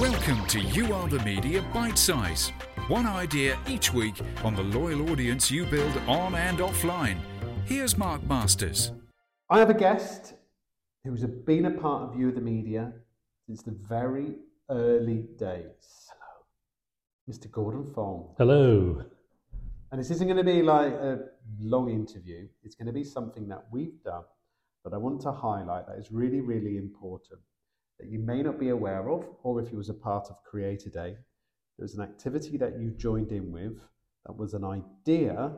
Welcome to You Are the Media Bite Size. One idea each week on the loyal audience you build on and offline. Here's Mark Masters. I have a guest who's been a part of You Are the Media since the very early days. Hello. Mr. Gordon Fong. Hello. And this isn't going to be like a long interview. It's going to be something that we've done that I want to highlight that is really, really important that you may not be aware of, or if you was a part of Creator Day, there was an activity that you joined in with that was an idea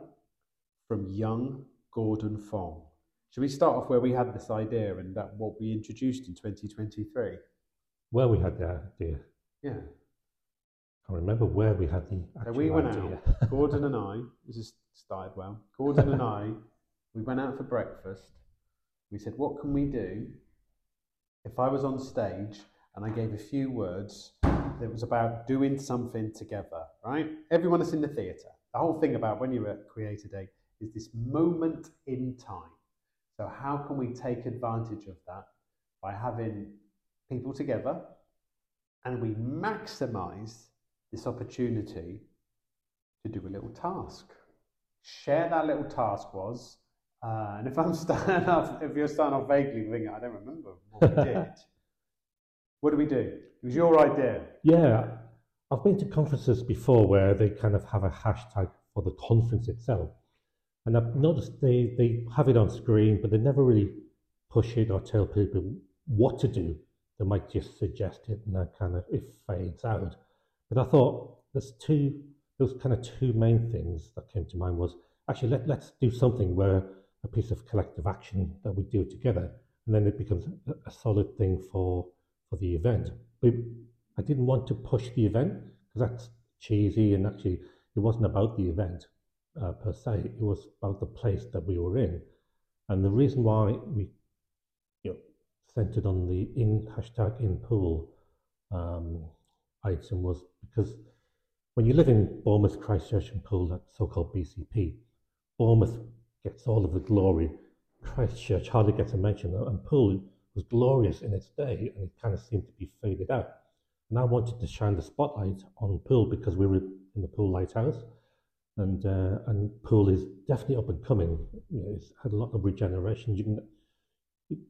from young Gordon Fong. Should we start off where we had this idea and that what we introduced in 2023? Where we had the idea. Yeah. I remember where we had the So we went idea. out, Gordon and I, this has started well. Gordon and I, we went out for breakfast. We said, what can we do if I was on stage and I gave a few words that was about doing something together, right? Everyone is in the theatre. The whole thing about when you're at Creator Day is this moment in time. So, how can we take advantage of that by having people together and we maximize this opportunity to do a little task? Share that little task was uh, and if I'm starting off, if you're starting off vaguely thinking, I don't remember what we did. what do we do? It was your idea. Yeah, I've been to conferences before where they kind of have a hashtag for the conference itself. And I've noticed they, they have it on screen, but they never really push it or tell people what to do. They might just suggest it and that kind of it fades out. But I thought there's two, those kind of two main things that came to mind was actually let, let's do something where a piece of collective action that we do together, and then it becomes a, solid thing for for the event. But I didn't want to push the event because that's cheesy, and actually it wasn't about the event uh, per se. It was about the place that we were in, and the reason why we you know, centered on the in hashtag in Poole um, item was because when you live in Bournemouth, Christchurch, and Poole, that so-called BCP, Bournemouth gets all of the glory. Christchurch hardly gets a mention, and Poole was glorious in its day, and it kind of seemed to be faded out. And I wanted to shine the spotlight on Poole because we were in the Poole Lighthouse, and uh, and Poole is definitely up and coming. You know, it's had a lot of regeneration. You can,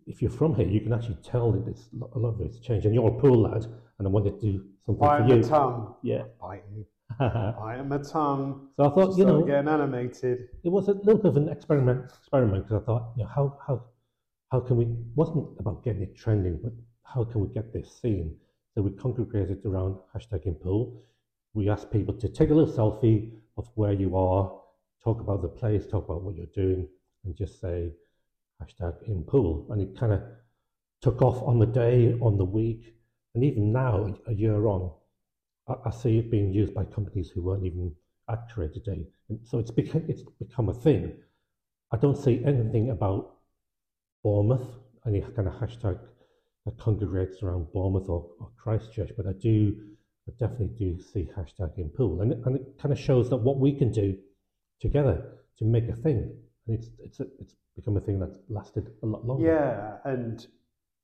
if you're from here, you can actually tell that it's a lot of it's changed. And you're a Poole lad, and I wanted to do something for you. the tongue. Yeah. Biting, am a tongue. so I thought, you know, getting animated. it was a little bit of an experiment experiment because I thought, you know, how how how can we wasn't about getting it trending, but how can we get this seen? So we congregated around hashtag in Poole. We asked people to take a little selfie of where you are, talk about the place, talk about what you're doing, and just say hashtag in Poole. And it kind of took off on the day, on the week, and even now, a year on, I, see it being used by companies who weren't even at today. And so it's become, it's become a thing. I don't see anything about Bournemouth, any kind of hashtag that congregates around Bournemouth or, or Christchurch, but I do, I definitely do see hashtag in Poole. And it, and it kind of shows that what we can do together to make a thing. And it's, it's, a, it's become a thing that's lasted a lot longer. Yeah, and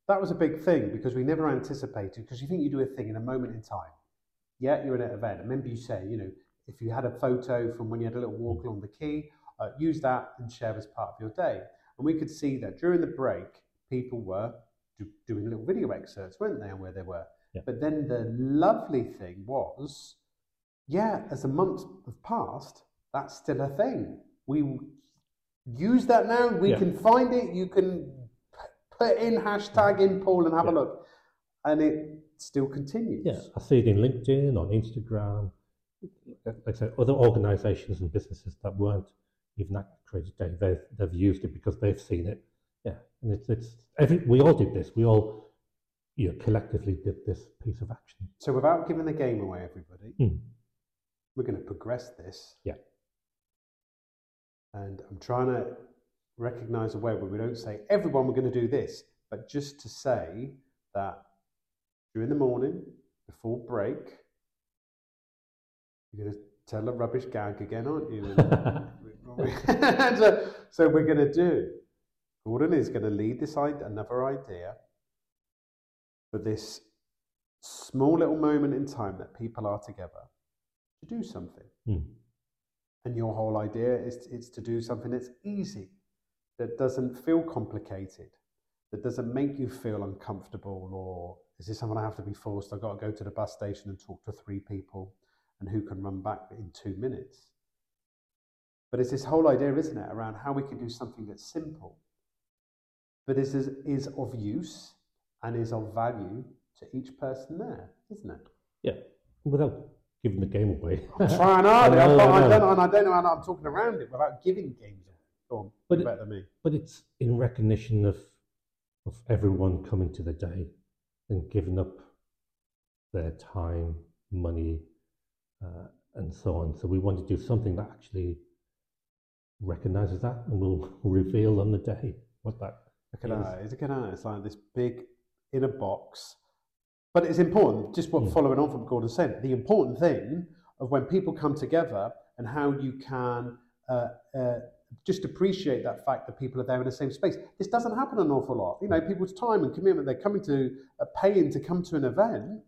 that was a big thing because we never anticipated. Because you think you do a thing in a moment in time. Yeah, you're at an event. I remember you say, you know, if you had a photo from when you had a little walk along the quay, uh, use that and share as part of your day. And we could see that during the break, people were do, doing little video excerpts, weren't they, on where they were. Yeah. But then the lovely thing was, yeah, as the months have passed, that's still a thing. We use that now. We Yeah. can find it. You can put in hashtag in Poole and have a look, and it still continues. Yeah, I see it in LinkedIn, on Instagram. Like I said, other organisations and businesses that weren't even at Creator Day, they've, they've used it because they've seen it. Yeah, and it's it's every we all did this. We all, you know, collectively did this piece of action. So without giving the game away, everybody, Hmm. we're going to progress this. Yeah. And I'm trying to recognize a way where we don't say everyone we're going to do this, but just to say that during the morning, before break, you're going to tell a rubbish gag again, aren't you? So, so we're going to do. Gordon is going to lead this id- another idea for this small little moment in time that people are together to do something. Mm. And your whole idea is it's to do something that's easy, that doesn't feel complicated, that doesn't make you feel uncomfortable or is this something I have to be forced? I've got to go to the bus station and talk to three people and who can run back in two minutes. But it's this whole idea, isn't it, around how we can do something that's simple, but is, is of use and is of value to each person there, isn't it? Yeah, without giving the game away. I'm trying hard, I, know, I, I, don't, and I don't know how I'm talking around it without giving games away. But me. But it's in recognition of of everyone coming to the day and given up their time, money, uh, and so on. So we want to do something that actually recognizes that and will reveal on the day what that at that. It's. It's like this big inner box. But it's important, just what mm. following on from Gordon said, the important thing of when people come together and how you can uh, uh, just appreciate that fact that people are there in the same space. This doesn't happen an awful lot. You know, people's time and commitment, they're coming to, uh, paying to come to an event.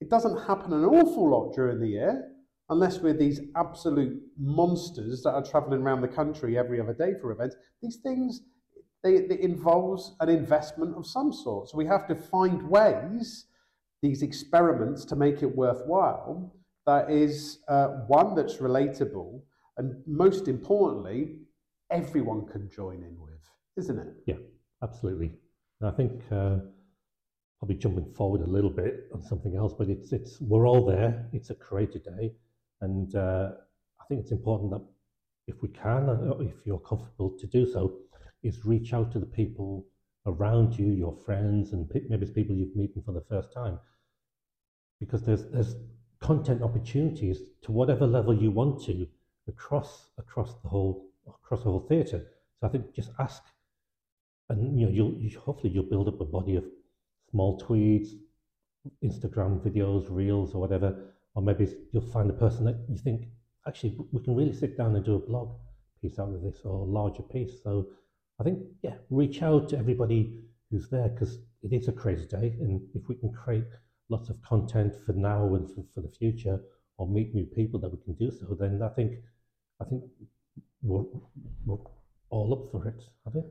It doesn't happen an awful lot during the year unless we're these absolute monsters that are traveling around the country every other day for events. These things, they, it involves an investment of some sort. So we have to find ways, these experiments, to make it worthwhile. That is uh, one that's relatable, and most importantly, everyone can join in with, isn't it? Yeah, absolutely. And I think uh, probably jumping forward a little bit on something else, but it's it's we're all there. It's a creator day, and uh, I think it's important that if we can, if you're comfortable to do so, is reach out to the people around you, your friends, and maybe it's people you've meeting for the first time, because there's there's content opportunities to whatever level you want to across across the whole across the whole theatre. So I think just ask, and you know you'll you, hopefully you'll build up a body of small tweets, Instagram videos, reels, or whatever, or maybe you'll find a person that you think actually we can really sit down and do a blog piece out of this or a larger piece. So I think, yeah, reach out to everybody who's there because it is a crazy day. And if we can create lots of content for now and for, for the future or meet new people that we can do so, then I think, I think we're, we're all up for it, I think.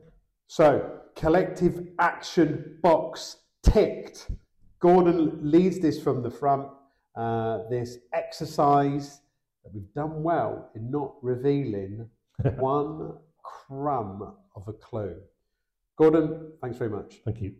So, collective action box ticked. Gordon leads this from the front. Uh, this exercise that we've done well in not revealing one crumb of a clue. Gordon, thanks very much. Thank you.